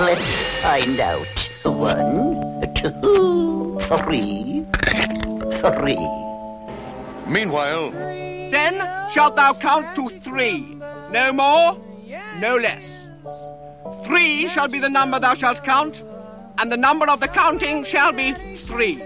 Let's find out. One, two, three, three. Meanwhile, Then shalt thou count to three. No more, no less. Three shall be the number thou shalt count, and the number of the counting shall be three.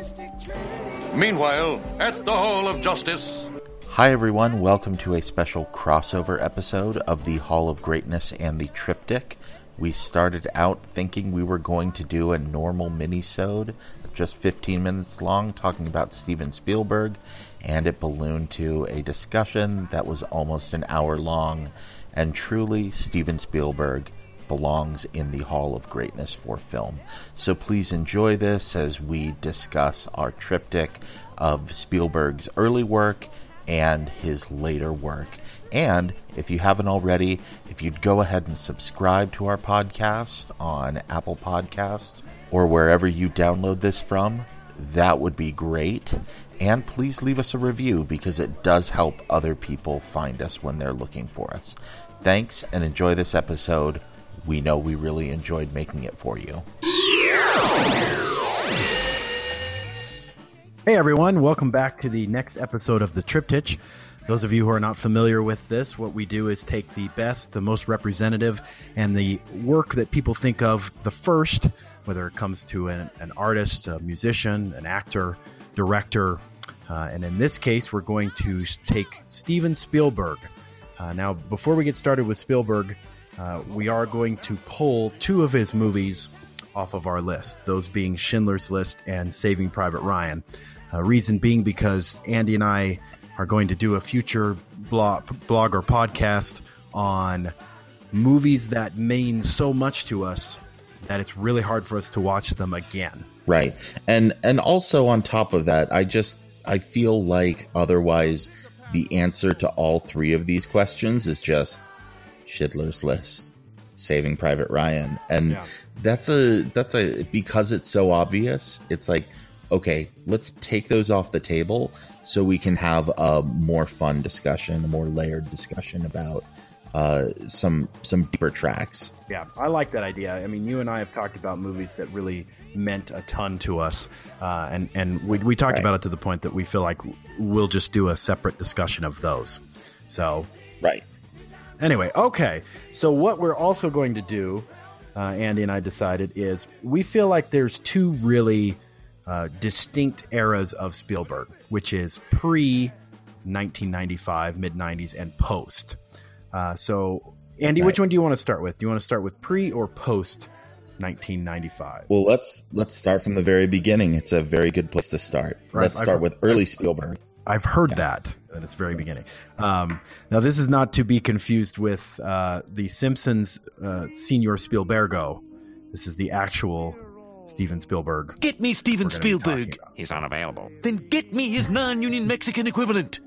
meanwhile, at the Hall of Justice. Hi, everyone. Welcome to a special crossover episode of the Hall of Greatness and the Triptych. We started out thinking we were going to do a normal mini-sode, just 15 minutes long, talking about Steven Spielberg, and it ballooned to a discussion that was almost an hour long. And truly, Steven Spielberg belongs in the Hall of Greatness for film. So please enjoy this as we discuss our triptych of Spielberg's early work and his later work. And if you haven't already, if you'd go ahead and subscribe to our podcast on Apple Podcasts or wherever you download this from, that would be great. And please leave us a review because it does help other people find us when they're looking for us. Thanks and enjoy this episode. We know we really enjoyed making it for you. Hey everyone, welcome back to the next episode of the Triptych. Those of you who are not familiar with this, what we do is take the best, the most representative, and the work that people think of the first, whether it comes to an, an artist, a musician, an actor, director, uh, and in this case, we're going to take Steven Spielberg. Uh, now, before we get started with Spielberg, uh, we are going to pull two of his movies off of our list, those being Schindler's List and Saving Private Ryan. Uh, reason being because Andy and I are going to do a future blog, blog or podcast on movies that mean so much to us that it's really hard for us to watch them again. Right. And and also on top of that, I just I feel like otherwise the answer to all three of these questions is just Schindler's List, Saving Private Ryan. And Yeah. that's a that's a because it's so obvious, it's like okay, let's take those off the table so we can have a more fun discussion, a more layered discussion about uh, some some deeper tracks. Yeah, I like that idea. I mean, you and I have talked about movies that really meant a ton to us, uh, and and we, we talked Right. about it to the point that we feel like we'll just do a separate discussion of those. So Right. Anyway, okay. So what we're also going to do, uh, Andy and I decided, is we feel like there's two really uh, distinct eras of Spielberg, which is pre 1995, mid 90s, and post. Uh, so, Andy, which one do you want to start with? Do you want to start with pre or post 1995? Well, let's let's start from the very beginning. It's a very good place to start. Right, Let's I've- start with early Spielberg. I've heard that at its very beginning. Um, now, this is not to be confused with uh, the Simpsons uh, Senior Spielbergo. This is the actual Steven Spielberg. Get me Steven We're gonna be talking Spielberg. He's unavailable. Then get me his non-union Mexican equivalent.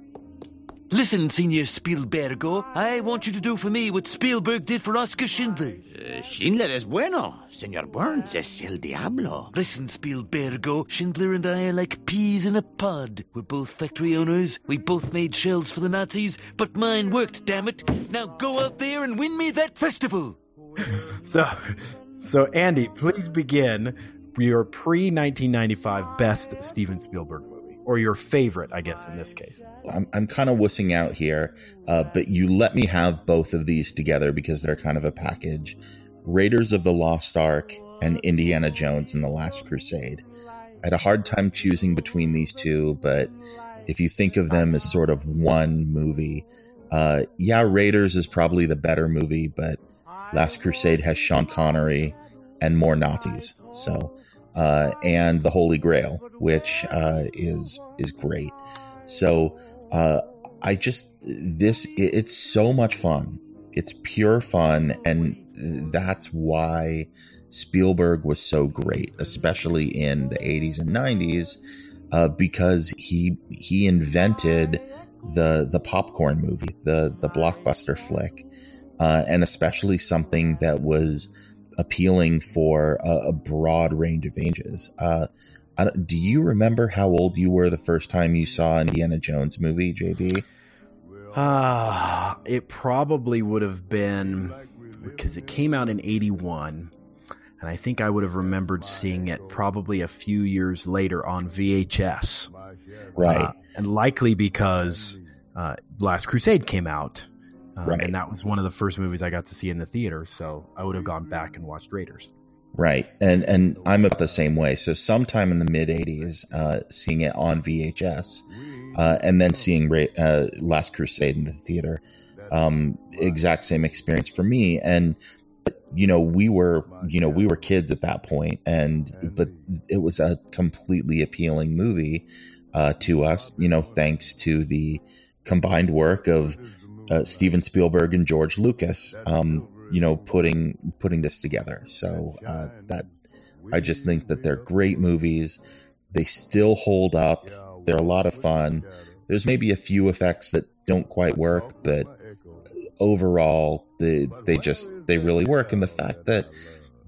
Listen, Senor Spielbergo, I want you to do for me what Spielberg did for Oskar Schindler. Eh, Schindler es bueno. Señor Burns es el diablo. Listen, Spielbergo, Schindler and I are like peas in a pod. We're both factory owners. We both made shells for the Nazis, but mine worked, damn it. Now go out there and win me that festival. So, so Andy, please begin your pre 1995 best Steven Spielberg movie, or your favorite, I guess, in this case. I'm I'm kind of wussing out here, uh, but you let me have both of these together because they're kind of a package. Raiders of the Lost Ark and Indiana Jones and the Last Crusade. I had a hard time choosing between these two, but if you think of them as sort of one movie, uh, yeah, Raiders is probably the better movie, but Last Crusade has Sean Connery and more Nazis. So, uh, and the Holy Grail, which uh, is is great. So, uh, I just this it- it's so much fun. It's pure fun, and that's why Spielberg was so great, especially in the 80s and 90s, uh, because he he invented the the popcorn movie, the the blockbuster flick, uh, and especially something that was appealing for a, a broad range of ages. Uh, I don't- do you remember how old you were the first time you saw an Indiana Jones movie, JB? Ah, it probably would have been because it came out in 81. and I think I would have remembered seeing it probably a few years later on VHS. Right. Uh, and likely because uh, Last Crusade came out. Um, Right. And that was one of the first movies I got to see in the theater. So I would have gone back and watched Raiders. Right, and and I'm about the same way. So sometime in the mid '80s, uh, seeing it on VHS, uh, and then seeing Ra- uh, Last Crusade in the theater, um, exact same experience for me. And you know, we were you know we were kids at that point, and but it was a completely appealing movie uh, to us. You know, thanks to the combined work of uh, Steven Spielberg and George Lucas. Um, you know, putting putting this together. So uh, that I just think that they're great movies. They still hold up. They're a lot of fun. There's maybe a few effects that don't quite work, but overall, they they just they really work. And the fact that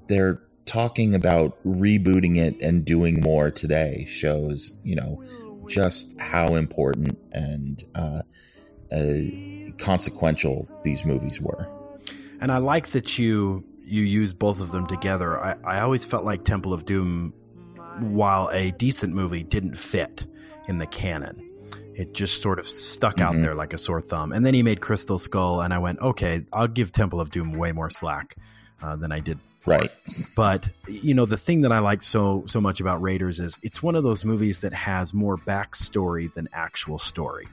they're talking about rebooting it and doing more today shows, you know, just how important and uh, uh, consequential these movies were. And I like that you you use both of them together. I, I always felt like Temple of Doom, while a decent movie, didn't fit in the canon. It just sort of stuck out Mhm. there like a sore thumb. And then he made Crystal Skull, and I went, okay, I'll give Temple of Doom way more slack uh, than I did Right. but you know the thing that I like so so much about Raiders is it's one of those movies that has more backstory than actual story.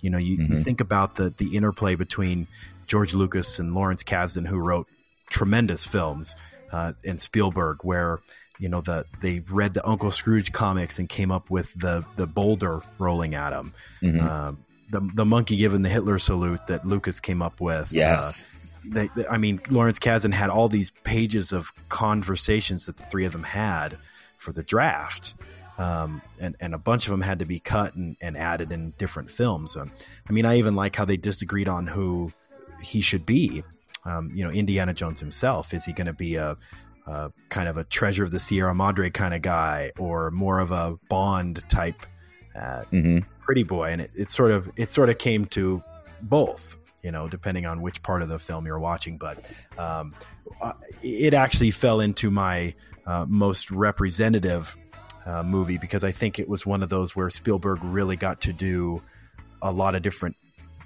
You know, you, you Mhm. think about the the interplay between George Lucas and Lawrence Kasdan, who wrote tremendous films, uh, and Spielberg, where you know the they read the Uncle Scrooge comics and came up with the the boulder rolling at him, Mhm. um, the the monkey giving the Hitler salute that Lucas came up with. Uh, they, they- I mean, Lawrence Kasdan had all these pages of conversations that the three of them had for the draft. Um, and, and a bunch of them had to be cut and, and added in different films. Um, I mean, I even like how they disagreed on who he should be. Um, you know, Indiana Jones himself. Is he going to be a, a kind of a treasure of the Sierra Madre kind of guy or more of a Bond type uh, hmm pretty boy and it, it sort of it sort of came to both you know depending on which part of the film you're watching but um, uh, it actually fell into my uh, most representative uh, movie because i think it was one of those where spielberg really got to do a lot of different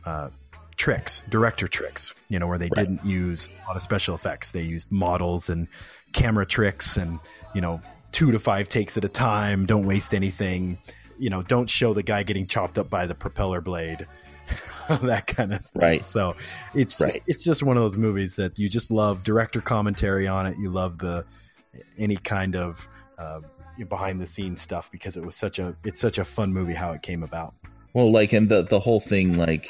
uh, tricks director tricks you know where they Right. didn't use a lot of special effects they used models and camera tricks and you know two to five takes at a time don't waste anything you know, don't show the guy getting chopped up by the propeller blade, that kind of thing. Right. So it's Right. it's just one of those movies that you just love director commentary on it. You love the any kind of uh, behind the scenes stuff because it was such a it's such a fun movie how it came about. Well, like, and the the whole thing, like,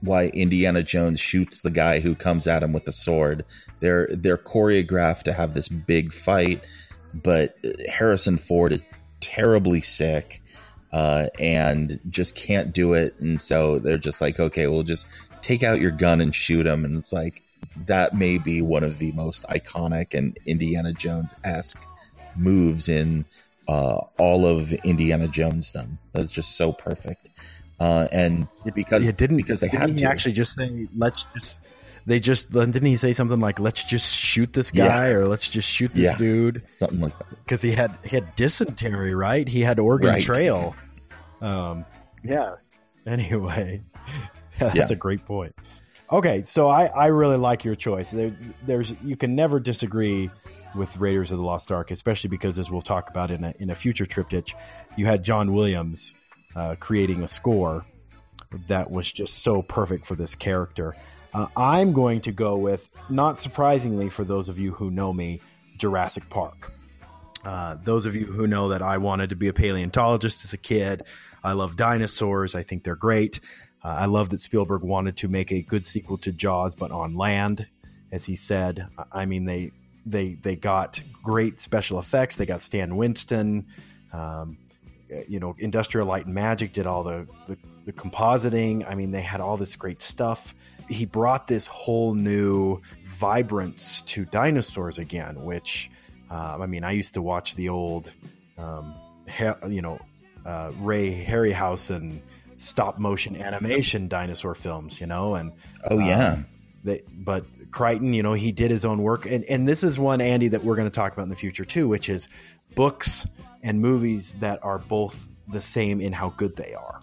why Indiana Jones shoots the guy who comes at him with the sword. They're they're choreographed to have this big fight, but Harrison Ford is terribly sick, uh, and just can't do it. And so they're just like, okay, we'll just take out your gun and shoot him. And it's like that may be one of the most iconic and Indiana Jones esque moves in uh, all of Indiana Jonesdom. That's just so perfect. Uh, and because It didn't because they didn't had he to actually just say let's just they just didn't he say something like let's just shoot this guy Yeah. or let's just shoot this Yeah. dude something like that. because he had he had dysentery right he had Oregon Right. Trail um yeah anyway that's Yeah. a great point okay so I I really like your choice there, there's you can never disagree with Raiders of the Lost Ark especially because as we'll talk about in a in a future triptych you had John Williams uh, creating a score that was just so perfect for this character. Uh, I'm going to go with, not surprisingly for those of you who know me, Jurassic Park. Uh, those of you who know that I wanted to be a paleontologist as a kid, I love dinosaurs. I think they're great. Uh, I love that Spielberg wanted to make a good sequel to Jaws, but on land, as he said. I mean, they they they got great special effects. They got Stan Winston. Um, you know, Industrial Light and Magic did all the, the the compositing. I mean, they had all this great stuff. He brought this whole new vibrance to dinosaurs again, which um, I mean, I used to watch the old, um, ha- you know, uh, Ray Harryhausen stop motion animation dinosaur films, you know, and Oh yeah, um, they, but Crichton, you know, he did his own work, and and this is one Andy that we're going to talk about in the future too, which is books and movies that are both the same in how good they are.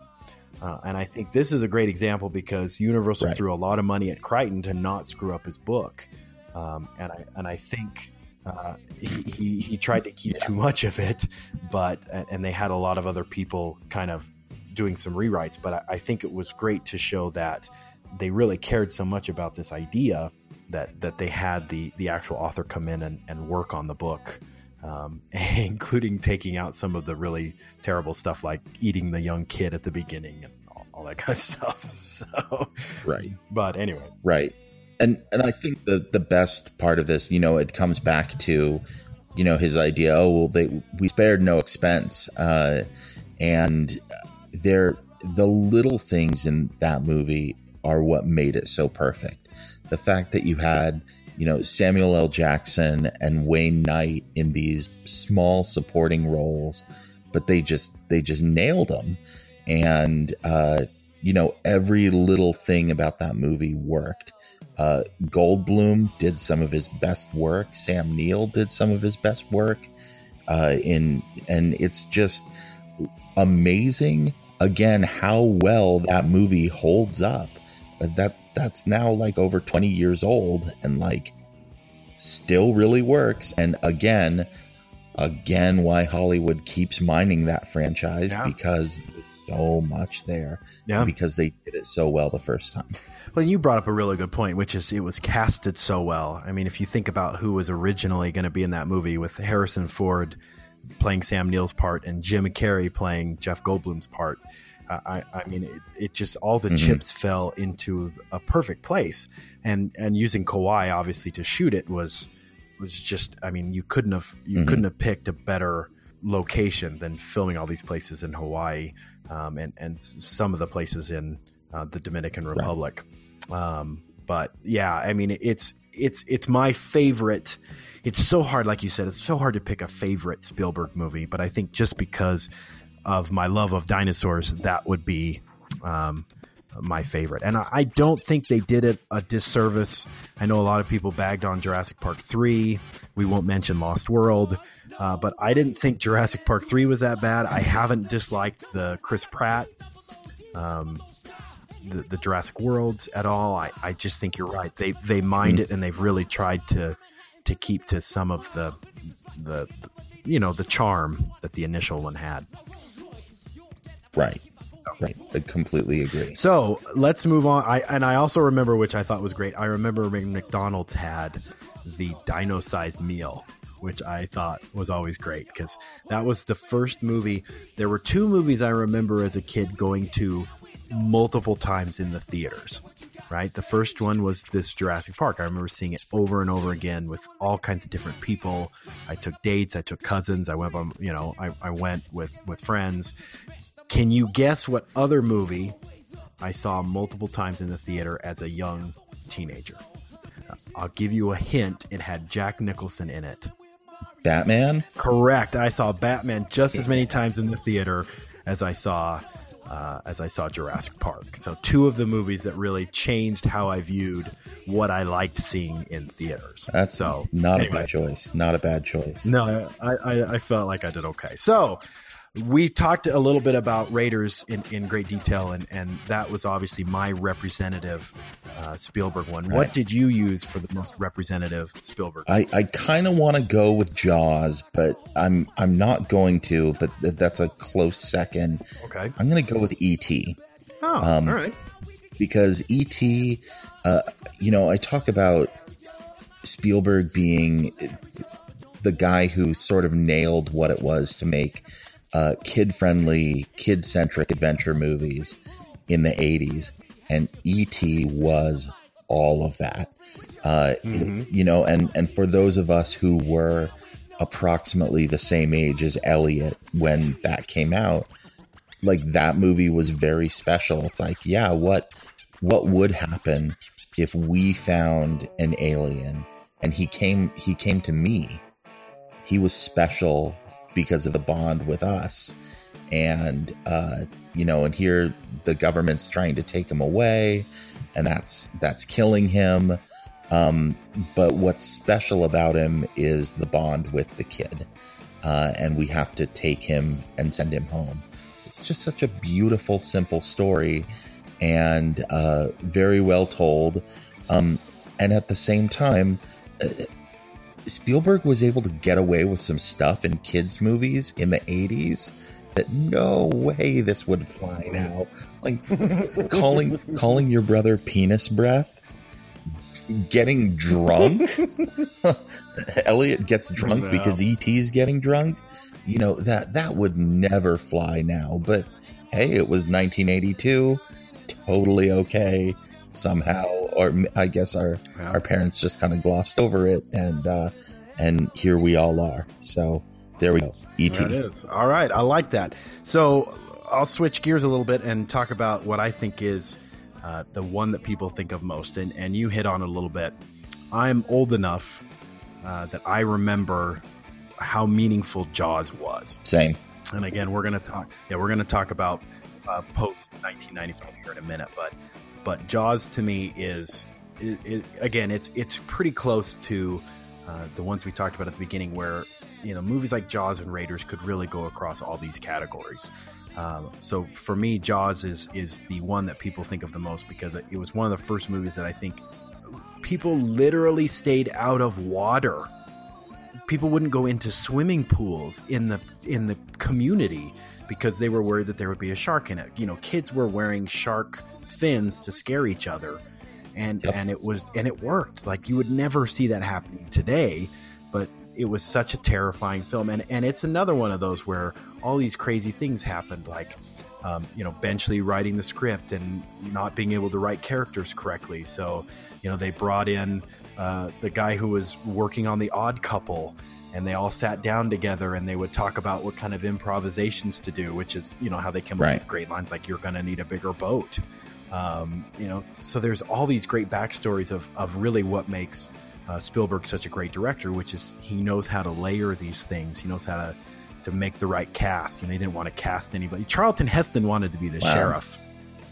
Uh, and I think this is a great example because Universal Right. threw a lot of money at Crichton to not screw up his book, um, and I and I think uh, he, he he tried to keep too much of it, but and they had a lot of other people kind of doing some rewrites. But I, I think it was great to show that they really cared so much about this idea that that they had the the actual author come in and, and work on the book um, including taking out some of the really terrible stuff like eating the young kid at the beginning and all, all that kind of stuff so Right. but anyway Right. And and I think the the best part of this, you know, it comes back to, you know, his idea. Oh well, they we spared no expense, uh, and they're the little things in that movie are what made it so perfect. The fact that you had, you know, Samuel L. Jackson and Wayne Knight in these small supporting roles, but they just they just nailed them, and uh, you know, every little thing about that movie worked. Uh, Goldblum did some of his best work. Sam Neill did some of his best work. Uh, in and it's just amazing again how well that movie holds up. That that's now like over 20 years old and like still really works. And again, again, why Hollywood keeps mining that franchise Yeah. because so much there yeah because they did it so well the first time. well you brought up a really good point which is it was casted so well i mean if you think about who was originally going to be in that movie with harrison ford playing sam neill's part and jim carrey playing jeff goldblum's part I, I mean, it, it just all the Mhm. chips fell into a perfect place, and and using Kauai obviously to shoot it was was just. I mean, you couldn't have you Mhm. couldn't have picked a better location than filming all these places in Hawaii, um, and and some of the places in uh, the Dominican Republic. Um, but yeah, I mean, it's it's it's my favorite. It's so hard, like you said, it's so hard to pick a favorite Spielberg movie. But I think just because of my love of dinosaurs, that would be um, my favorite. And I, I don't think they did it a disservice. I know a lot of people bagged on Jurassic Park 3. We won't mention Lost World. Uh, but I didn't think Jurassic Park 3 was that bad. I haven't disliked the Chris Pratt, um, the, the Jurassic Worlds at all. I, I just think you're right. They they mined it and they've really tried to to keep to some of the the you know the charm that the initial one had. Right. Right. I completely agree. So let's move on. I and I also remember, which I thought was great. I remember McDonald's had the dino-sized meal, which I thought was always great because that was the first movie. There were two movies I remember as a kid going to multiple times in the theaters. Right, the first one was this Jurassic Park. I remember seeing it over and over again with all kinds of different people. I took dates, I took cousins, I went, you know, I, I went with with friends. Can you guess what other movie I saw multiple times in the theater as a young teenager? I'll give you a hint. It had Jack Nicholson in it. Batman? Correct. I saw Batman just as many times in the theater as I saw uh, as I saw Jurassic Park. So two of the movies that really changed how I viewed what I liked seeing in theaters. That's so not anyway. a bad choice. Not a bad choice. No, I, I, I felt like I did okay. So we talked a little bit about Raiders in, in great detail, and, and that was obviously my representative uh, Spielberg one. What did you use for the most representative Spielberg? I, I kind of want to go with Jaws, but I'm I'm not going to. But th- that's a close second. okay. I'm going to go with E.T. Oh, Um, all right. because E.T. Uh, you know, I talk about Spielberg being the guy who sort of nailed what it was to make uh, kid-friendly, kid-centric adventure movies in the '80s, and E.T. was all of that. Uh, You know, and and for those of us who were approximately the same age as Elliot when that came out, like that movie was very special. It's like, yeah, what what would happen if we found an alien and he came he came to me. He was special because of the bond with us. And uh, you know, and here the government's trying to take him away and that's that's killing him. Um, but what's special about him is the bond with the kid, uh, and we have to take him and send him home. It's just such a beautiful, simple story, and uh, very well told. Um, and at the same time, uh, Spielberg was able to get away with some stuff in kids' movies in the 80s that no way this would fly now. Like calling calling your brother penis breath, getting drunk. Elliot gets drunk No. because ET's getting drunk. You know, that that would never fly now, but hey, it was 1982. Totally okay somehow or I guess our Yeah. our parents just kind of glossed over it and uh and here we all are. So there we go. ET. It is. All right, I like that. So I'll switch gears a little bit and talk about what I think is uh, the one that people think of most, and and you hit on it a little bit. I'm old enough uh, that I remember how meaningful Jaws was, Same. and again, we're gonna talk. Yeah, we're gonna talk about uh, post 1995 here in a minute, but but Jaws to me is, it, it, again, it's it's pretty close to uh, the ones we talked about at the beginning, where you know movies like Jaws and Raiders could really go across all these categories. Um, so for me, Jaws is is the one that people think of the most because it was one of the first movies that I think people literally stayed out of water. People wouldn't go into swimming pools in the in the community because they were worried that there would be a shark in it. You know, kids were wearing shark fins to scare each other, and Yep. and it was and it worked. Like you would never see that happening today, but it was such a terrifying film, and and it's another one of those where all these crazy things happened, like. Um, you know, Benchley writing the script and not being able to write characters correctly. So, you know, they brought in uh, the guy who was working on the Odd Couple, and they all sat down together and they would talk about what kind of improvisations to do, which is you know how they come up with great lines like "You're going to need a bigger boat." Um, you know, so there's all these great backstories of of really what makes uh, Spielberg such a great director, which is he knows how to layer these things. He knows how to to make the right cast. You know, he didn't want to cast anybody. Charlton Heston wanted to be the Wow. sheriff.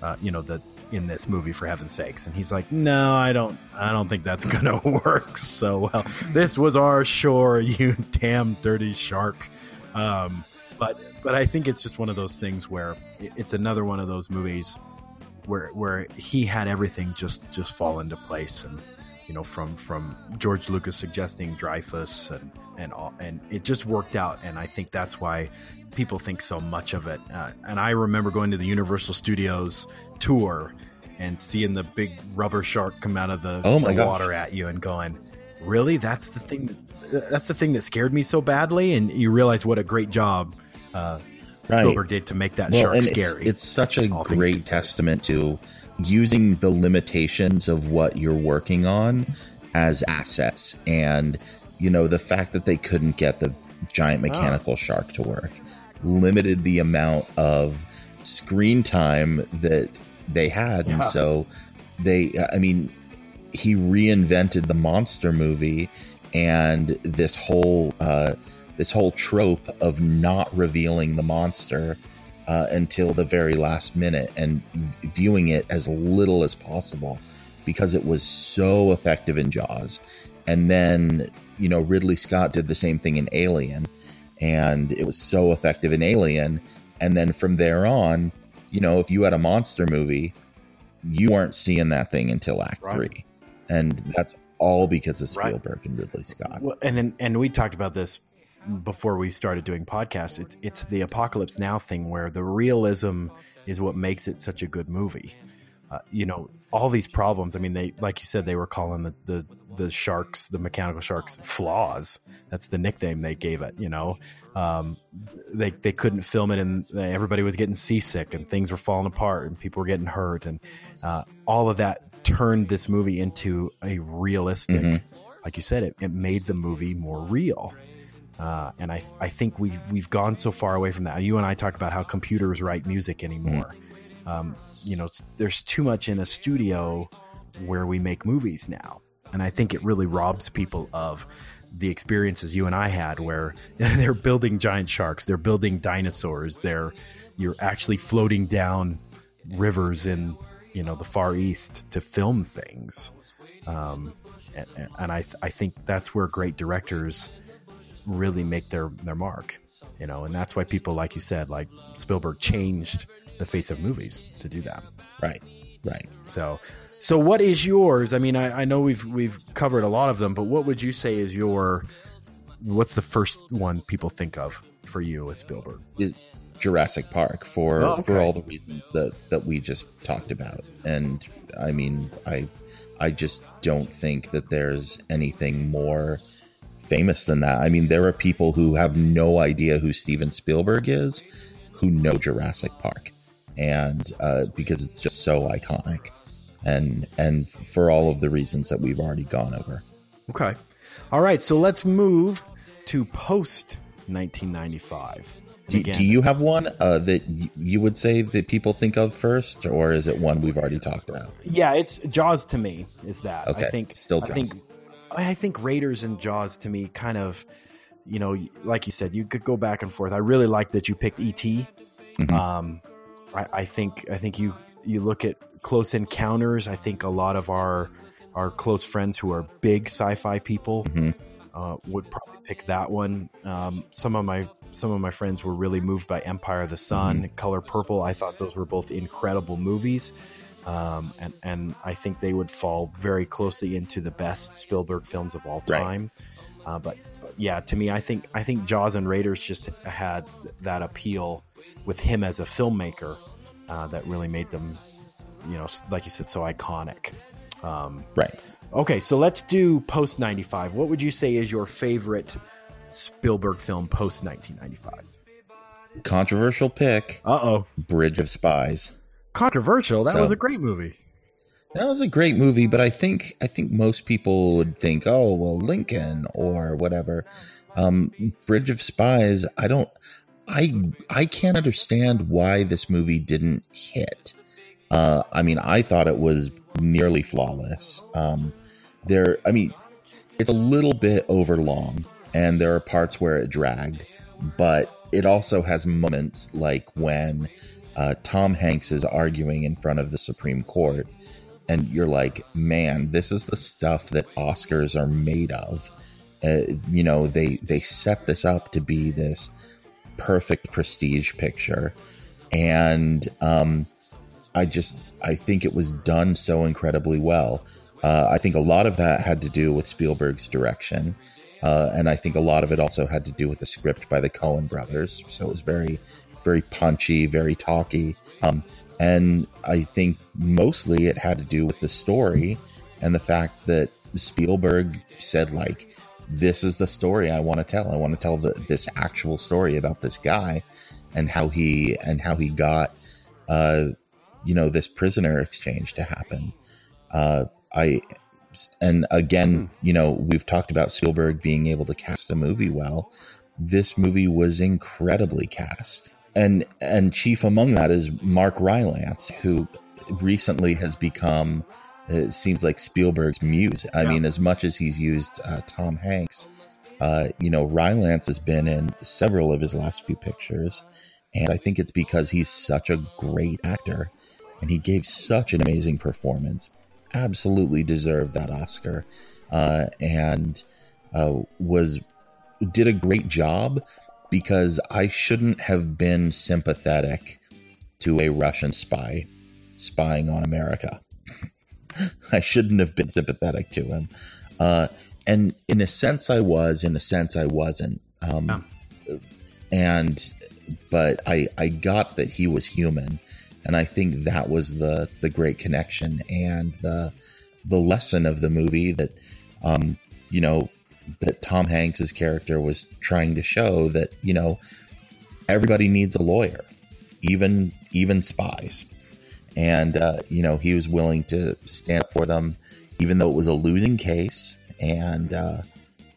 Uh, you know, the in this movie for heaven's sakes, and he's like, no, I don't, I don't think that's gonna work so well. This was our shore, you damn dirty shark. Um, but but I think it's just one of those things where it's another one of those movies where where he had everything just just fall into place and you know from from George Lucas suggesting Dreyfuss and and all, and it just worked out and I think that's why people think so much of it. Uh, and I remember going to the Universal Studios tour and seeing the big rubber shark come out of the, Oh the water at you and going really? That's the thing that, that's the thing that scared me so badly? And you realize what a great job uh, Right. Spielberg did to make that shark and scary It's, it's such a all great testament to using the limitations of what you're working on as assets and you know the fact that they couldn't get the giant Ah. mechanical shark to work limited the amount of screen time that they had and so they i mean he reinvented the monster movie and this whole uh this whole trope of not revealing the monster uh, until the very last minute and viewing it as little as possible because it was so effective in Jaws. And then, you know, Ridley Scott did the same thing in Alien, and it was so effective in Alien. And then from there on, you know, if you had a monster movie, you weren't seeing that thing until Act Right. Three. And that's all because of Right. Spielberg and Ridley Scott. Well, and and- and we talked about this before we started doing podcasts. It's it's the apocalypse now thing where the realism is what makes it such a good movie. Uh, you know, all these problems. I mean, they like you said, they were calling the the the sharks, the mechanical sharks, flaws. That's the nickname they gave it. You know, um, they they couldn't film it, and everybody was getting seasick, and things were falling apart, and people were getting hurt, and uh, all of that turned this movie into a realistic Mhm. like you said, it, it made the movie more real. Uh, and I, I think we've, we've gone so far away from that. You and I talk about how computers write music anymore. Um, you know, there's too much in a studio where we make movies now. And I think it really robs people of the experiences you and I had where they're building giant sharks, they're building dinosaurs, they're, you're actually floating down rivers in you know the Far East to film things, um, and, and I I think that's where great directors really make their their mark, you know, and that's why people like you said, like Spielberg changed the face of movies to do that. Right, right. So, so what is yours? I mean, I, I know we've we've covered a lot of them, but what would you say is your what's the first one people think of for you with Spielberg? It, Jurassic Park for Oh, okay. for all the reasons that that we just talked about. And I mean, I I just don't think that there's anything more famous than that. I mean, there are people who have no idea who Steven Spielberg is who know Jurassic Park. And uh, because it's just so iconic. And and for all of the reasons that we've already gone over. Okay. All right, so let's move to post 1995. Do, do you have one uh, that you would say that people think of first, or is it one we've already talked about? Yeah, it's Jaws to me is that. Okay, I think still I Jaws. think I think Raiders and Jaws to me kind of you know, like you said, you could go back and forth. I really like that you picked ET. Mhm. Um I, I think I think you you look at Close Encounters, I think a lot of our our close friends who are big sci-fi people Mhm. uh, would probably pick that one. Um, some of my some of my friends were really moved by Empire of the Sun, Color Purple. I thought those were both incredible movies, um, and and I think they would fall very closely into the best Spielberg films of all time. Uh, but, but yeah, to me, I think I think Jaws and Raiders just had that appeal with him as a filmmaker uh, that really made them, you know, like you said, so iconic. Um, Right. Okay, so let's do post 95. What would you say is your favorite Spielberg film post 1995? Controversial pick Uh oh. Bridge of Spies. Controversial. That So- was a great movie. That was a great movie, but I think I think most people would think, oh well, Lincoln or whatever. Um, Bridge of Spies. I don't. I I can't understand why this movie didn't hit. Uh, I mean, I thought it was nearly flawless. Um, there, I mean, it's a little bit overlong, and there are parts where it dragged, but it also has moments like when uh, Tom Hanks is arguing in front of the Supreme Court, and you're like, man, this is the stuff that Oscars are made of. Uh, you know, they they set this up to be this perfect prestige picture, and um, I just I think it was done so incredibly well. Uh, I think a lot of that had to do with Spielberg's direction, uh, and I think a lot of it also had to do with the script by the Coen brothers. So it was very, very punchy, very talky, um, and I think mostly it had to do with the story and the fact that Spielberg said like, "This is the story I want to tell. I want to tell the, this actual story about this guy and how he and how he got." Uh, you know this prisoner exchange to happen. Uh, I and again, you know, we've talked about Spielberg being able to cast a movie well. This movie was incredibly cast, and and chief among that is Mark Rylance, who recently has become. It seems like Spielberg's muse. I Yeah. mean, as much as he's used uh, Tom Hanks, uh, you know, Rylance has been in several of his last few pictures, and I think it's because he's such a great actor and he gave such an amazing performance. Absolutely deserved that Oscar, uh, and uh, was did a great job because I shouldn't have been sympathetic to a Russian spy spying on America. I shouldn't have been sympathetic to him, uh, and in a sense, I was. In a sense, I wasn't. Um, And but I I got that he was human and I think that was the the great connection and the the lesson of the movie that um you know that Tom Hanks's character was trying to show that you know everybody needs a lawyer even even spies. And uh, you know he was willing to stand up for them even though it was a losing case. And uh,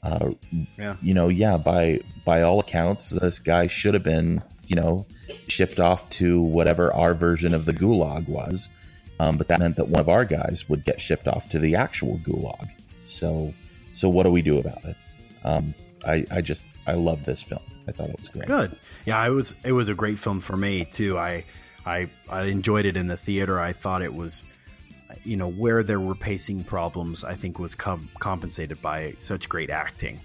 uh, Yeah. you know yeah by by all accounts this guy should have been you know shipped off to whatever our version of the gulag was. Um, but that meant that one of our guys would get shipped off to the actual gulag. So so what do we do about it um, I, I just i love this film i thought it was great Good. Yeah, it was it was a great film for me too. I I I enjoyed it in the theater. I thought it was, you know, where there were pacing problems. I think was com- compensated by such great acting.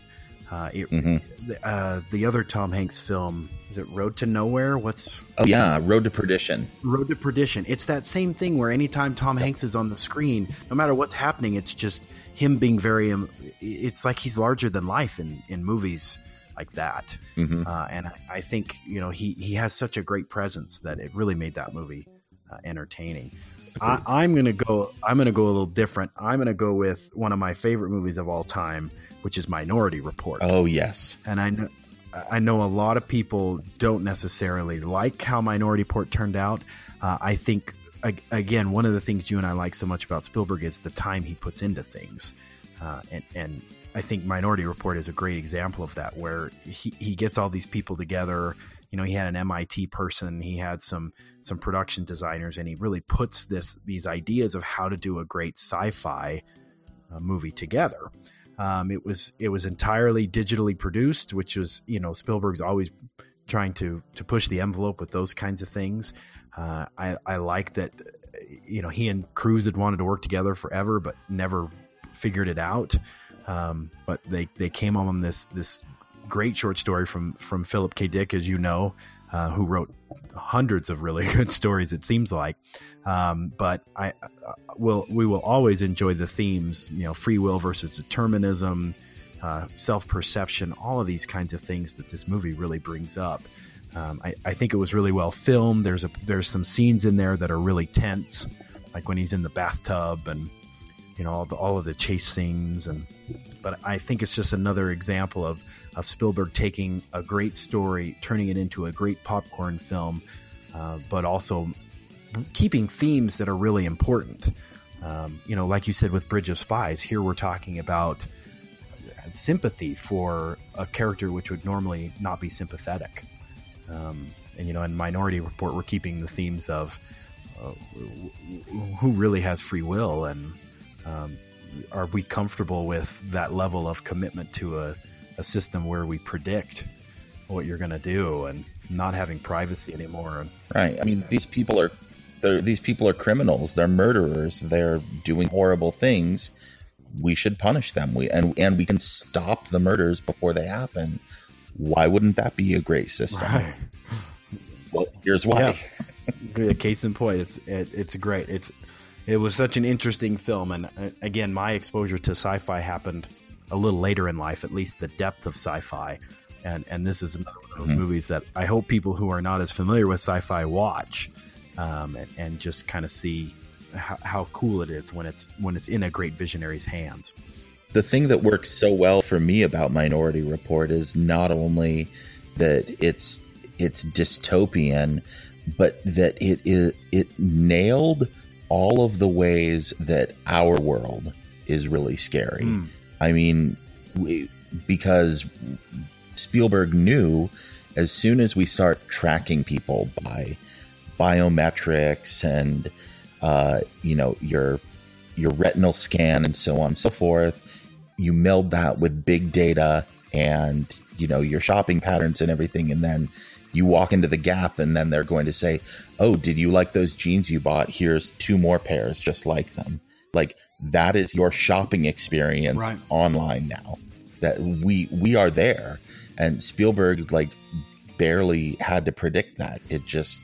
Uh, it, Mhm. the, uh, the other Tom Hanks film is it Road to Nowhere? What's Oh yeah, Road to Perdition. Road to Perdition. It's that same thing where anytime Tom Hanks is on the screen, no matter what's happening, it's just him being very. um, It's like he's larger than life in in movies like that. Mhm. Uh, and I, I think you know he he has such a great presence that it really made that movie uh, entertaining. I, I'm gonna go. I'm gonna go a little different. I'm gonna go with one of my favorite movies of all time, which is Minority Report Oh yes. and I know I know a lot of people don't necessarily like how Minority Report turned out. Uh, I think again, one of the things you and I like so much about Spielberg is the time he puts into things, uh, and and I think Minority Report is a great example of that, where he he gets all these people together. You know, he had an MIT person, he had some some production designers, and he really puts this these ideas of how to do a great sci-fi uh, movie together. Um, it was it was entirely digitally produced, which was you know Spielberg's always trying to to push the envelope with those kinds of things. Uh, I I like that you know he and Cruise had wanted to work together forever, but never figured it out. Um, but they they came on this this great short story from from Philip K. Dick, as you know, uh, who wrote hundreds of really good stories. It seems like, um, but I uh, will we will always enjoy the themes. You know, free will versus determinism, uh, self perception, all of these kinds of things that this movie really brings up. Um, I, I think it was really well filmed. There's a there's some scenes in there that are really tense, like when he's in the bathtub and you know all, the, all of the chase scenes and but I think it's just another example of of Spielberg taking a great story, turning it into a great popcorn film, uh, but also keeping themes that are really important. Um, you know, like you said with Bridge of Spies, here we're talking about sympathy for a character which would normally not be sympathetic. Um, and you know, in Minority Report, we're keeping the themes of uh, who really has free will and um, are we comfortable with that level of commitment to a, a system where we predict what you're going to do and not having privacy anymore Right. I mean, these people they're, these people are criminals. They're murderers. They're doing horrible things. We should punish them. We and and we can stop the murders before they happen. Why wouldn't that be a great system? Well, here's why. Yeah. case in point it's it, it's great it's it was such an interesting film and uh, again my exposure to sci-fi happened a little later in life at least the depth of sci-fi and and this is another one of those Mhm. movies that i hope people who are not as familiar with sci-fi watch um, and, and just kind of see how, how cool it is when it's when it's in a great visionary's hands the thing that works so well for me about Minority Report is not only that it's it's dystopian, but that it it, it nailed all of the ways that our world is really scary. Mm. I mean, we, because Spielberg knew as soon as we start tracking people by biometrics and uh, you know your your retinal scan and so on and so forth, you meld that with big data and you know your shopping patterns and everything, and then you walk into the Gap, and then they're going to say, "Oh, did you like those jeans you bought? Here's two more pairs just like them." Like that is your shopping experience Right. online now. That we we are there, and Spielberg like barely had to predict that. It just,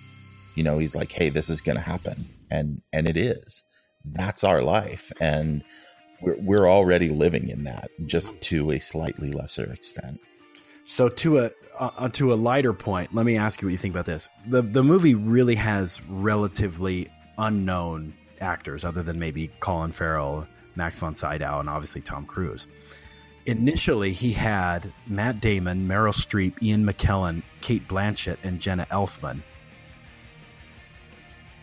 you know, he's like, "Hey, this is going to happen," and and it is. That's our life, and we're we're already living in that, just to a slightly lesser extent. So to a uh, to a lighter point, let me ask you what you think about this. the The movie really has relatively unknown actors, other than maybe Colin Farrell, Max von Sydow, and obviously Tom Cruise. Initially, he had Matt Damon, Meryl Streep, Ian McKellen, Cate Blanchett, and Jenna Elfman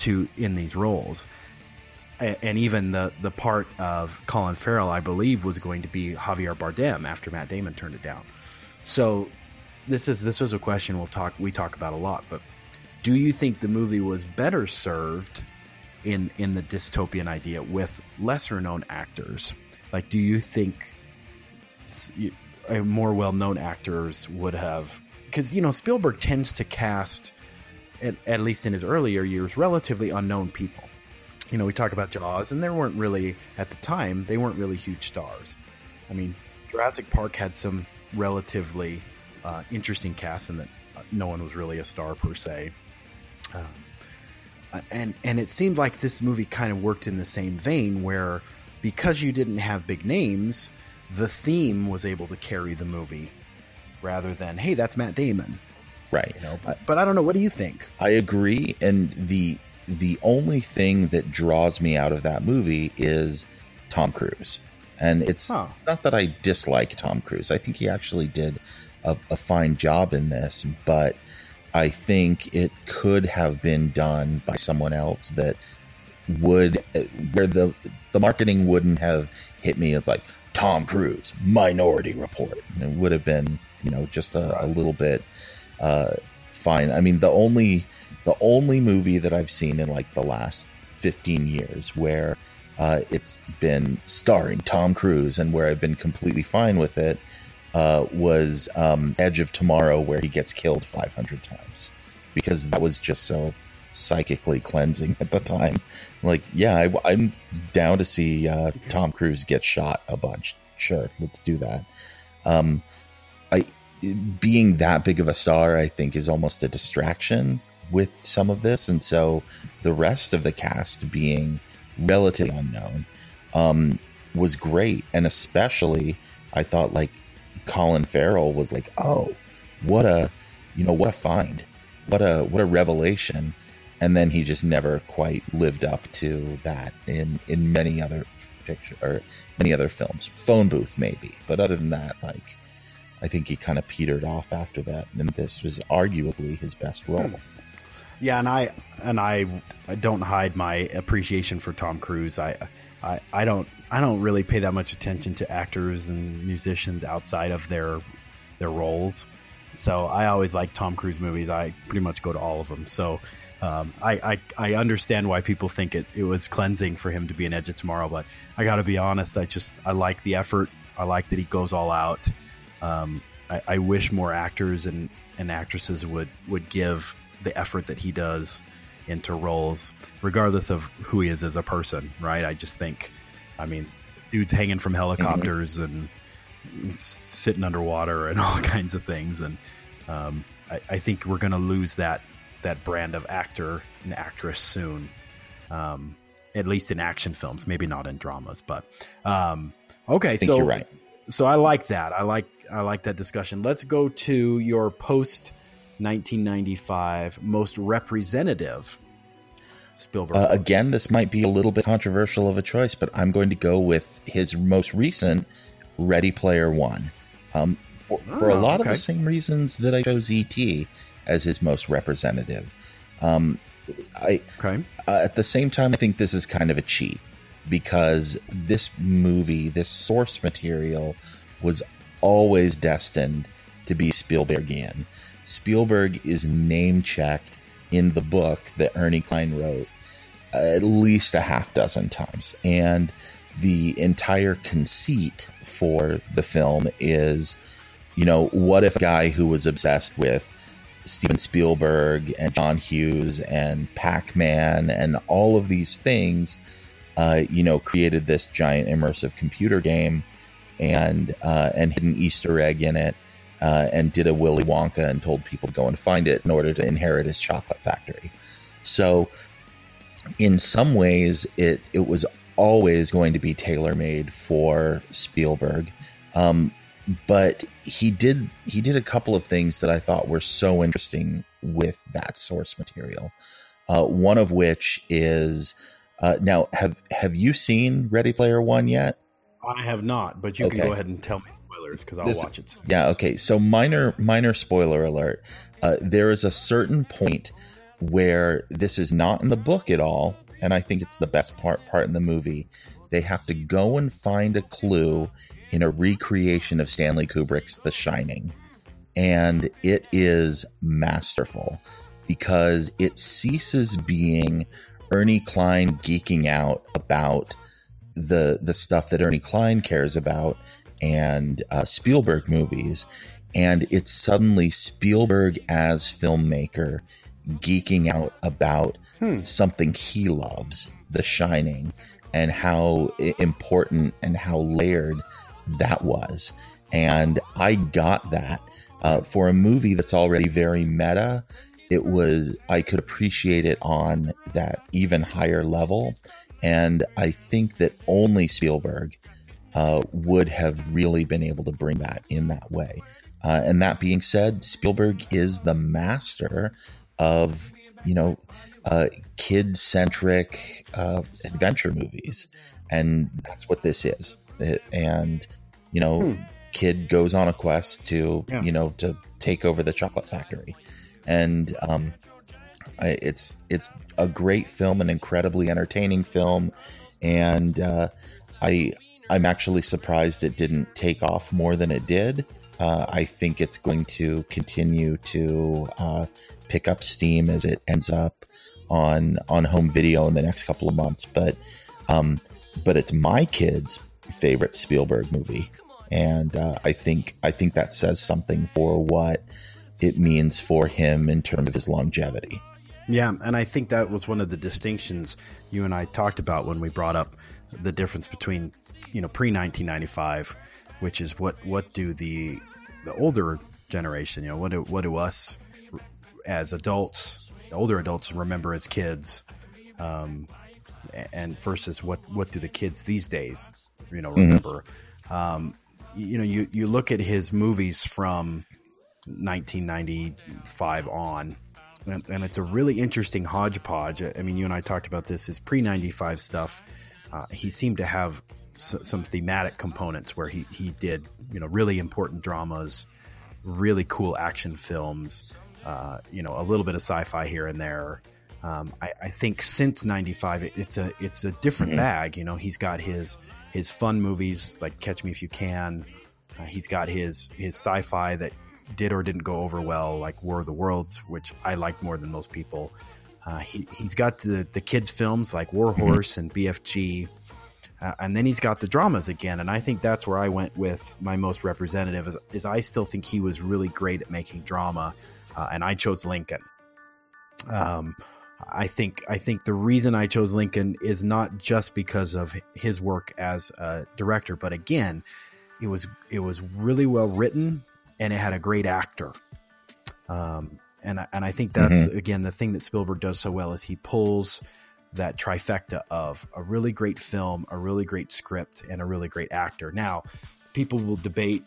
to in these roles. And even the the part of Colin Farrell, I believe, was going to be Javier Bardem after Matt Damon turned it down. So this is this was a question we'll talk we talk about a lot, but do you think the movie was better served in in the dystopian idea with lesser known actors? Like do you think more well known actors would have cuz you know Spielberg tends to cast at, at least in his earlier years, relatively unknown people. You know, we talk about Jaws, and there weren't really at the time they weren't really huge stars. I mean, Jurassic Park had some relatively uh, interesting casts, and that uh, no one was really a star per se. Um, uh, and and it seemed like this movie kind of worked in the same vein, where because you didn't have big names, the theme was able to carry the movie, rather than hey, that's Matt Damon. Right. You know, but, but I don't know. What do you think? I agree, and the the only thing that draws me out of that movie is Tom Cruise. And it's huh. not that I dislike Tom Cruise. I think he actually did a, a fine job in this, but I think it could have been done by someone else that would where the the marketing wouldn't have hit me as like Tom Cruise Minority Report. It would have been you know just a, a little bit uh, fine. I mean the only the only movie that I've seen in like the last fifteen years where uh, it's been starring Tom Cruise and where I've been completely fine with it uh, was um, Edge of Tomorrow, where he gets killed 500 times because that was just so psychically cleansing at the time. Like, yeah, I, am down to see uh, Tom Cruise get shot a bunch. Sure, let's do that. Um, I being that big of a star, I think, is almost a distraction with some of this, and so the rest of the cast being relatively unknown um, was great, and especially I thought like Colin Farrell was like, oh, what a, you know, what a find, what a what a revelation, and then he just never quite lived up to that in in many other picture or many other films. Phone Booth maybe, but other than that, like, I think he kind of petered off after that, and this was arguably his best role. Yeah, and I and I, I don't hide my appreciation for Tom Cruise. I, I I don't I don't really pay that much attention to actors and musicians outside of their their roles. So I always like Tom Cruise movies. I pretty much go to all of them. So um, I, I, I understand why people think it, it was cleansing for him to be an Edge of Tomorrow, but I got to be honest. I just I like the effort. I like that he goes all out. Um, I, I wish more actors and, and actresses would would give the effort that he does into roles, regardless of who he is as a person. Right? I just think I mean, dudes hanging from helicopters mm-hmm. and sitting underwater and all kinds of things. And um, I, I, think we're going to lose that that brand of actor and actress soon. Um, at least in action films, maybe not in dramas, but um, okay. so you're right. So I like that. I like I like that discussion. Let's go to your post 1995 most representative Spielberg. Uh, again, this might be a little bit controversial of a choice, but I'm going to go with his most recent Ready Player One. Um, for, oh, for a oh, lot okay. of the same reasons that I chose ET as his most representative. Um, I okay. Uh, at the same time, I think this is kind of a cheat because this movie, this source material, was always destined to be Spielbergian. Spielberg is name checked in the book that Ernie Cline wrote at least a half dozen times. And the entire conceit for the film is, you know, what if a guy who was obsessed with Steven Spielberg and John Hughes and Pac Man and all of these things, uh, you know, created this giant immersive computer game and uh, and hid an Easter egg in it uh, and did a Willy Wonka and told people to go and find it in order to inherit his chocolate factory. So, in some ways, it it was always going to be tailor made for Spielberg, um, but he did he did a couple of things that I thought were so interesting with that source material. Uh, one of which is uh, now have have you seen Ready Player One yet? I have not, but you okay. can go ahead and tell me spoilers because I'll this, watch it. Yeah. Okay. So minor minor spoiler alert. Uh, there is a certain point where this is not in the book at all, and I think it's the best part part in the movie. They have to go and find a clue in a recreation of Stanley Kubrick's The Shining, and it is masterful because it ceases being Ernie Cline geeking out about the the stuff that Ernie Cline cares about and uh, Spielberg movies, and it's suddenly Spielberg as filmmaker geeking out about something he loves, The Shining, and how important and how layered that was. And I got that uh, for a movie that's already very meta. It was I could appreciate it on that even higher level, and I think that only Spielberg uh, would have really been able to bring that in that way. Uh, and that being said, Spielberg is the master of you know uh, kid centric uh, adventure movies, and that's what this is. It- and you know, kid goes on a quest to Yeah. you know to take over the chocolate factory, and um, I, it's it's a great film, an incredibly entertaining film, and uh, I I'm actually surprised it didn't take off more than it did. Uh, I think it's going to continue to uh, pick up steam as it ends up on on home video in the next couple of months. But um, but it's my kid's favorite Spielberg movie, and uh, I think I think that says something for what it means for him in terms of his longevity. Yeah, and I think that was one of the distinctions you and I talked about when we brought up the difference between, you know, pre 1995, which is what what do the the older generation, you know, what do what do us as adults, older adults remember as kids, um, and versus what what do the kids these days, you know, remember. Um, you know, you you look at his movies from 1995 on and, and it's a really interesting hodgepodge. I mean, you and I talked about this. His pre ninety five stuff, uh, he seemed to have s- some thematic components where he he did you know really important dramas, really cool action films, uh, you know a little bit of sci fi here and there. Um, I, I think since '95, it, it's a it's a different bag. You know, he's got his his fun movies like Catch Me If You Can. Uh, he's got his his sci-fi that did or didn't go over well, like War of the Worlds, which I liked more than most people. Uh, he he's got the the kids films like War Horse and BFG, uh, and then he's got the dramas again. And I think that's where I went with my most representative. Is, is I still think he was really great at making drama, uh, and I chose Lincoln. Um, I think I think the reason I chose Lincoln is not just because of his work as a director, but again, it was it was really well written and it had a great actor. Um, and I, and I think that's again the thing that Spielberg does so well is he pulls that trifecta of a really great film, a really great script, and a really great actor. Now, people will debate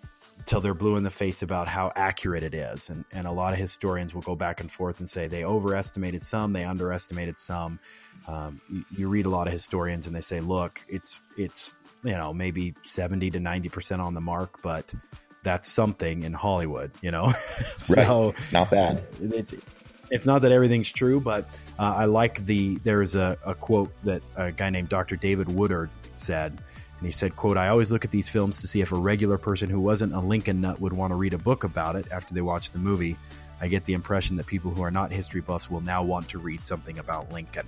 till they're blue in the face about how accurate it is, and and a lot of historians will go back and forth and say they overestimated some, they underestimated some. Um, you, you read a lot of historians and they say, look, it's it's you know maybe seventy to ninety percent on the mark, but that's something in Hollywood, you know. so Not bad. it's it's not that everything's true, but uh, I like the there's a, a quote that a guy named Dr. David Woodard said, and he said, "quote I always look at these films to see if a regular person who wasn't a Lincoln nut would want to read a book about it after they watch the movie. I get the impression that people who are not history buffs will now want to read something about Lincoln,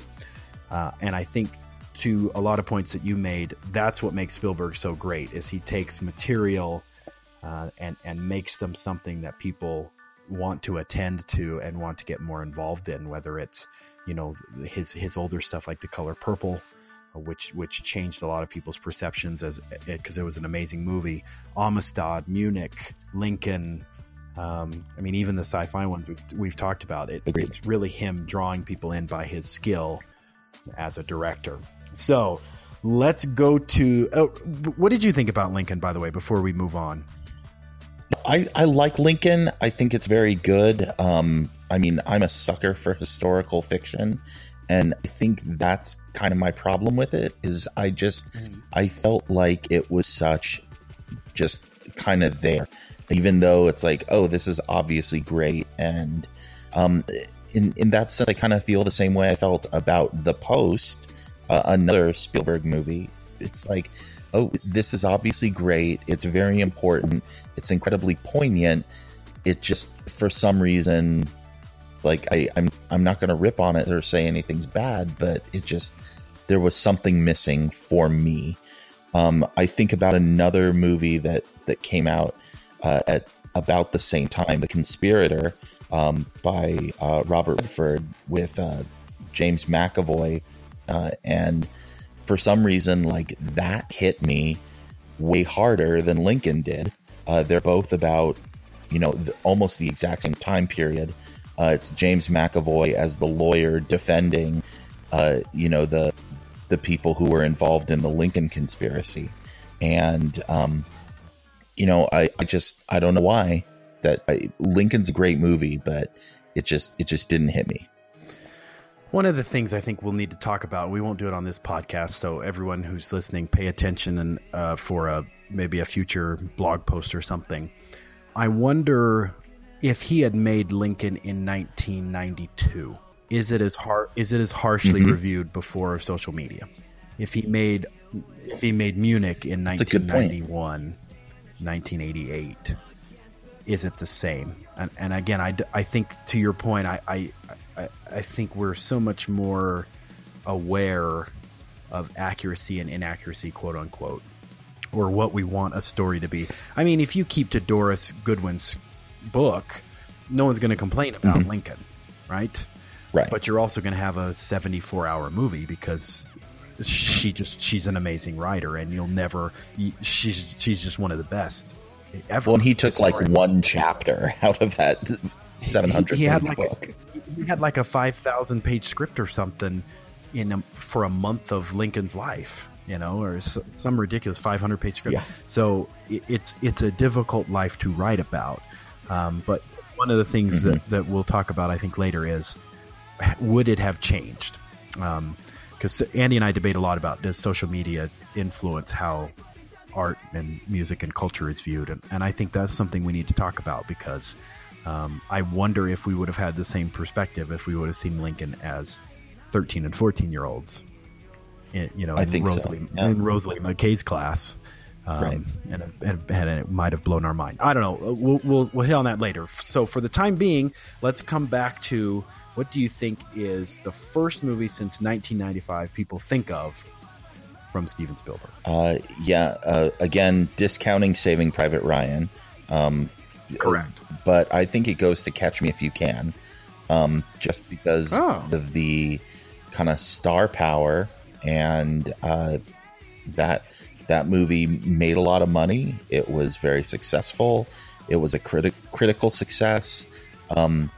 uh, and I think." To a lot of points that you made, that's what makes Spielberg so great. Is he takes material uh, and and makes them something that people want to attend to and want to get more involved in. Whether it's you know his his older stuff like The Color Purple, uh, which which changed a lot of people's perceptions as because it was an amazing movie. Amistad, Munich, Lincoln. Um, I mean, even the sci-fi ones we've, we've talked about. It, Agreed. it's really him drawing people in by his skill as a director. So let's go to. Oh, what did you think about Lincoln, by the way? Before we move on. I, I like Lincoln. I think it's very good. Um, I mean, I'm a sucker for historical fiction, and I think that's kind of my problem with it. Is I just I felt like it was such just kind of there, even though it's like, oh, this is obviously great, and um, in in that sense, I kind of feel the same way I felt about The Post, uh, another Spielberg movie. It's like, oh, this is obviously great. It's very important. It's incredibly poignant. It just, for some reason, like I, I'm, I'm not going to rip on it or say anything's bad, but it just there was something missing for me. Um, I think about another movie that that came out uh, at about the same time, The Conspirator, um, by uh, Robert Redford with uh, James McAvoy, uh, and for some reason, like that hit me way harder than Lincoln did. Uh, they're both about, you know, the, almost the exact same time period. Uh, it's James McAvoy as the lawyer defending, uh, you know, the the people who were involved in the Lincoln conspiracy, and um, you know, I, I just I don't know why that I, Lincoln's a great movie, but it just it just didn't hit me. One of the things I think we'll need to talk about, we won't do it on this podcast, so everyone who's listening, pay attention and uh, for a maybe a future blog post or something. I wonder if he had made Lincoln in 1992. Is it as har- Is it as harshly Mhm. reviewed before social media? If he made if he made Munich in That's a good point. 1991, 1988, is it the same? And, and again, I think to your point, I, I, I, I think we're so much more aware of accuracy and inaccuracy, quote unquote, or what we want a story to be. I mean, if you keep to Doris Goodwin's book, no one's going to complain about Mhm. Lincoln, right? Right. But you're also going to have a 74 hour movie because she just she's an amazing writer and you'll never she's she's just one of the best ever. Well, and he took like one chapter out of that seven hundred he had like book. A, he had like a five thousand page script or something in a, for a month of Lincoln's life, you know, or s- some ridiculous five hundred page script. Yeah. So it, it's it's a difficult life to write about. Um, but one of the things that, that we'll talk about, I think, later is would it have changed? Because Andy and I debate a lot about does social media influence how art and music and culture is viewed, and, and I think that's something we need to talk about because um, I wonder if we would have had the same perspective if we would have seen Lincoln as thirteen and fourteen year olds, in, you know, I in think so, Rosalie yeah. in Rosalie McKay's class. Um, Right. and, and, and it might have blown our mind. I don't know. We'll, we'll, we'll hit on that later. So, for the time being, let's come back to what do you think is the first movie since 1995 people think of from Steven Spielberg? Uh, yeah. Uh, again, discounting Saving Private Ryan. Um, Correct. but I think it goes to Catch Me If You Can, um, just because Oh. of the kind of star power and uh, that that movie made a lot of money. It was very successful. It was a criti- critical success. Um,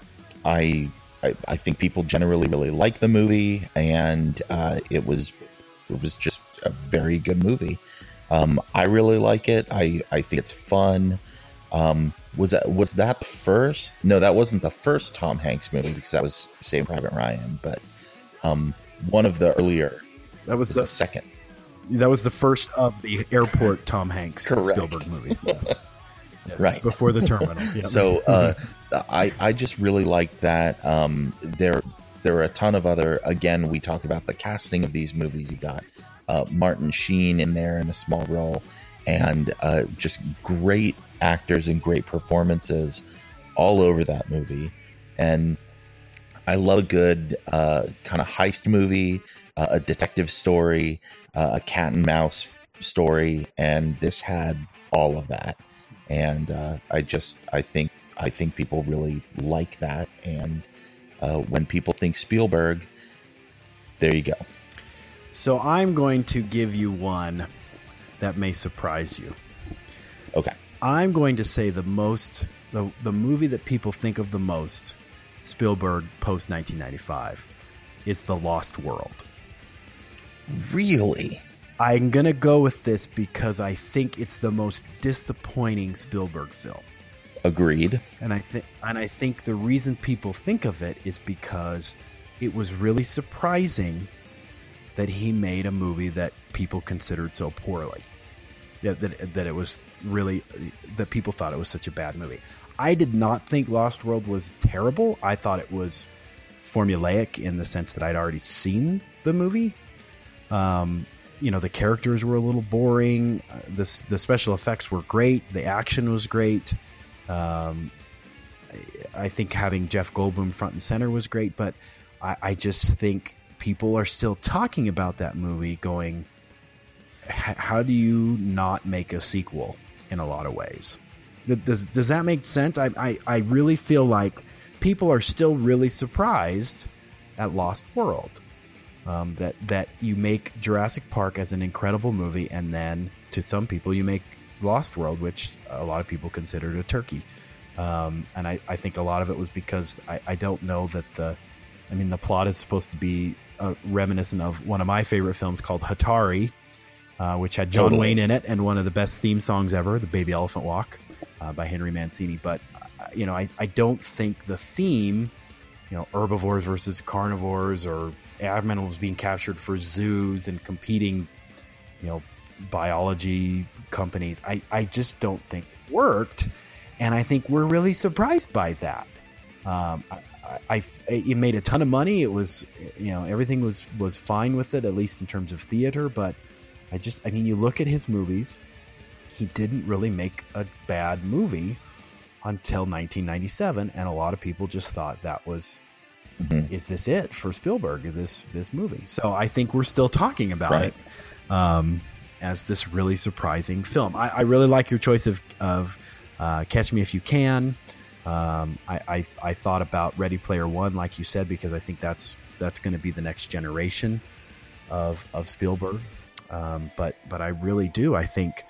I, I I think people generally really like the movie, and uh, it was it was just a very good movie. Um, I really like it. I, I think it's fun. Um, was that was that the first? No, that wasn't the first Tom Hanks movie because that was Saving Private Ryan. But um, one of the earlier That was was the the second. that was the first of the airport Tom Hanks Correct. Spielberg movies. Yes. Yeah, Right. before the terminal. Yep. So uh, I I just really like that. Um, there there are a ton of other. Again, we talk about the casting of these movies. You got uh, Martin Sheen in there in a small role, and uh, just great actors and great performances all over that movie. And I love a good uh, kind of heist movie, uh, a detective story, uh, a cat and mouse story, and this had all of that. And uh, I just I think I think people really like that. And uh, when people think Spielberg, there you go. so I'm going to give you one that may surprise you. Okay. I'm going to say the most the the movie that people think of the most Spielberg post 1995 is The Lost World. Really? I'm going to go with this because I think it's the most disappointing Spielberg film. Agreed. And I think and I think the reason people think of it is because it was really surprising that he made a movie that people considered so poorly. Yeah, that that it was really that people thought it was such a bad movie. I did not think Lost World was terrible. I thought it was formulaic in the sense that I'd already seen the movie. Um, you know, the characters were a little boring. Uh, the special effects were great. The action was great. Um, I, think having Jeff Goldblum front and center was great, but I, I just think people are still talking about that movie, going, "H- "How do you not make a sequel?" In a lot of ways, does does that make sense? I I, I really feel like people are still really surprised at Lost World. Um, that that you make Jurassic Park as an incredible movie, and then to some people you make Lost World, which a lot of people considered a turkey. Um, and I, I think a lot of it was because I, I don't know that the, I mean, the plot is supposed to be uh, reminiscent of one of my favorite films called Hatari, uh, which had John Totally. Wayne in it and one of the best theme songs ever, "The Baby Elephant Walk" uh, by Henry Mancini. But uh, you know, I, I don't think the theme, you know, herbivores versus carnivores or animals being captured for zoos and competing, you know, biology companies. I, I just don't think it worked, and I think we're really surprised by that. Um, I, I, I, it made a ton of money. It was, you know, everything was was fine with it, at least in terms of theater. But I just, I mean, you look at his movies, he didn't really make a bad movie until 1997, and a lot of people just thought that was, Mhm. is this it for Spielberg? This this movie? So I think we're still talking about Right. it um, as this really surprising film. I, I really like your choice of of uh, Catch Me If You Can. Um, I, I I thought about Ready Player One, like you said, because I think that's that's going to be the next generation of of Spielberg. Um, but but I really do. I think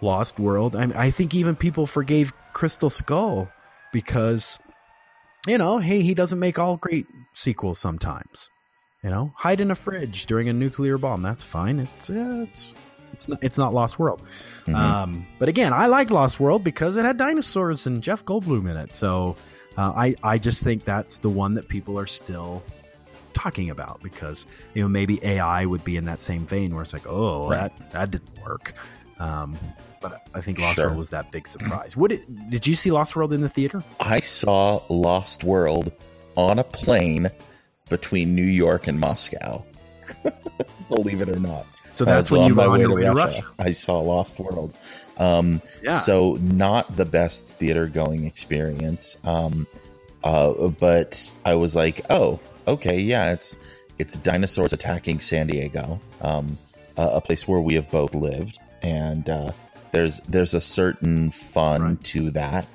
Lost World. I, I think even people forgave Crystal Skull because you know, hey, he doesn't make all great sequels sometimes. You know, hide in a fridge during a nuclear bomb. That's fine. It's uh, it's it's not, it's not Lost World. Mhm. Um, but again, I liked Lost World because it had dinosaurs and Jeff Goldblum in it. So uh, I I just think that's the one that people are still talking about because you know maybe AI would be in that same vein where it's like, oh, Right. that that didn't work. Um, but I think Lost Sure. World was that big surprise. What did, did you see Lost World in the theater? I saw Lost World on a plane between New York and Moscow. Believe it or not. So that's when you were on your way to Russia. Russia. I saw Lost World. Um, Yeah. So not the best theater going experience. Um, uh, but I was like, oh, okay, yeah, it's it's dinosaurs attacking San Diego, um, a, a place where we have both lived, and uh, there's there's a certain fun Right. to that.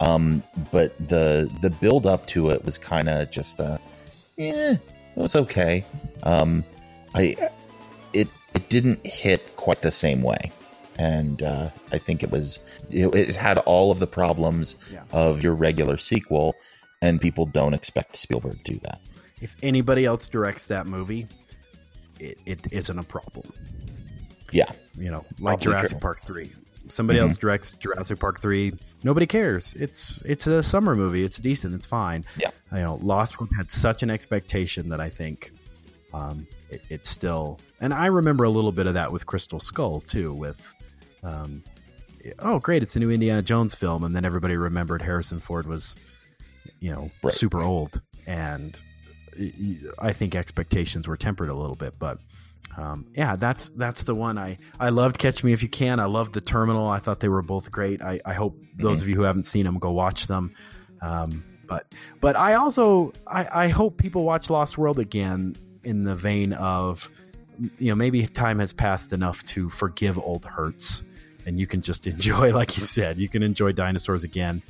Um, but the the build up to it was kind of just a, eh, it was okay. Um, I it it didn't hit quite the same way, and uh, I think it was it, it had all of the problems Yeah. of your regular sequel, and people don't expect Spielberg to do that. If anybody else directs that movie, it, it isn't a problem. Yeah, You know, like Probably Jurassic true. Park three. Somebody Mhm. else directs Jurassic Park three. Nobody cares. It's it's a summer movie. It's decent. It's fine. Yeah. You know, Lost World had such an expectation that I think um, it, it's still. And I remember a little bit of that with Crystal Skull too. With um, oh great, it's a new Indiana Jones film, and then everybody remembered Harrison Ford was, you know, Right. super old, and I think expectations were tempered a little bit, but um, yeah, that's that's the one I I loved. Catch Me If You Can. I loved the Terminal. I thought they were both great. I, I hope those of you who haven't seen them go watch them. Um, but but I also I, I hope people watch Lost World again in the vein of you know maybe time has passed enough to forgive old hurts and you can just enjoy like you said you can enjoy dinosaurs again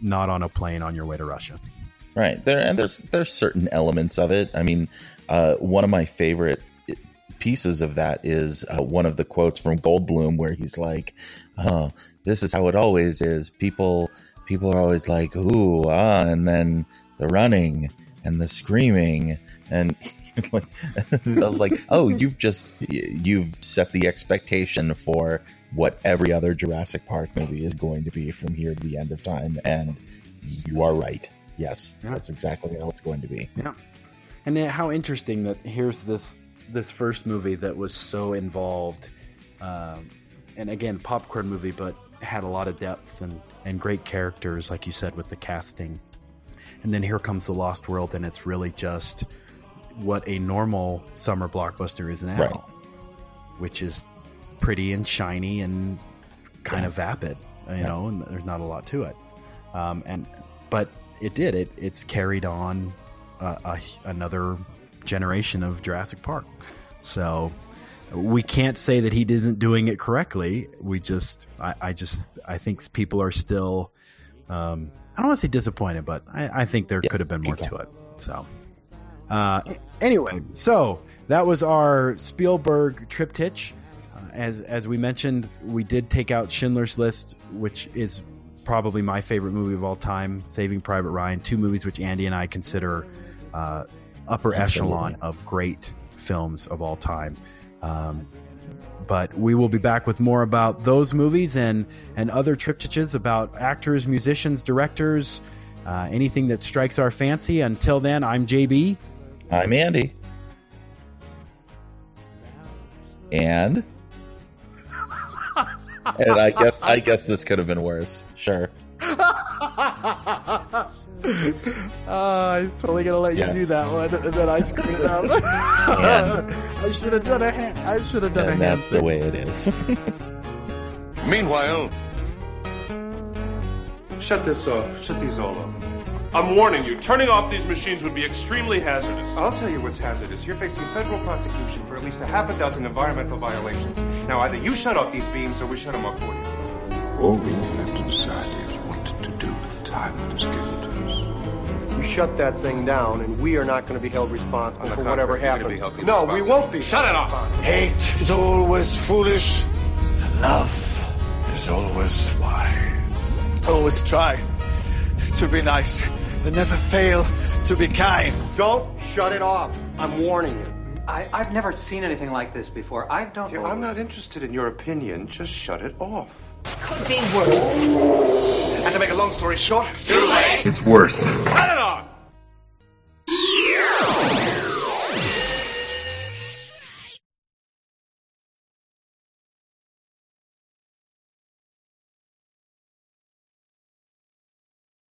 not on a plane on your way to russia right. There and there's there's certain elements of it. I mean, uh, one of my favorite pieces of that is uh, one of the quotes from Goldblum where he's like, "Oh, this is how it always is. People people are always like, ooh, ah, and then the running and the screaming and." like, like oh you've just you've set the expectation for what every other Jurassic Park movie is going to be from here to the end of time and you are right yes Yeah. that's exactly how it's going to be Yeah, and then how interesting that here's this this first movie that was so involved, um, and again popcorn movie, but had a lot of depth and and great characters, like you said with the casting. And then here comes the Lost World, and it's really just what a normal summer blockbuster is now, Right. which is pretty and shiny and kind of vapid, you know, and there's not a lot to it. Um, and but it did it. It's carried on uh, a, another generation of Jurassic Park. So we can't say that he isn't doing it correctly. We just, I, I just, I think people are still Um, I don't want to say disappointed, but I, I think there Yeah, could have been more to it. So, uh, anyway, so that was our Spielberg triptych. Uh, as as we mentioned, we did take out Schindler's List, which is probably my favorite movie of all time. Saving Private Ryan, two movies which Andy and I consider uh, upper Absolutely. echelon of great films of all time. Um, but we will be back with more about those movies and and other triptychs about actors, musicians, directors, uh, anything that strikes our fancy. Until then, I'm JB. I'm Andy. And and I guess I guess this could have been worse. Sure. Uh, I was totally gonna let Yes. you do that one, and then I screwed it up. I should have done a hand. I should have done a hand. that's the way it is. Meanwhile, Shut this off. Shut these all off. I'm warning you, turning off these machines would be extremely hazardous. I'll tell you what's hazardous. You're facing federal prosecution for at least a half a dozen environmental violations. Now, either you shut off these beams or we shut them off for you. All we have to decide is what to do with the time that is given to us. We shut that thing down, and we are not going to be held responsible for contrary, whatever you're gonna be happens. No, we won't be. Shut it off. Hate is always foolish. Love is always wise. Always try to be nice, but never fail to be kind. Don't shut it off. I'm warning you. I, have never seen anything like this before. I don't know. I'm not interested in your opinion. Just shut it off. Could be worse. And to make a long story short, too late. It's worse. Cut it off.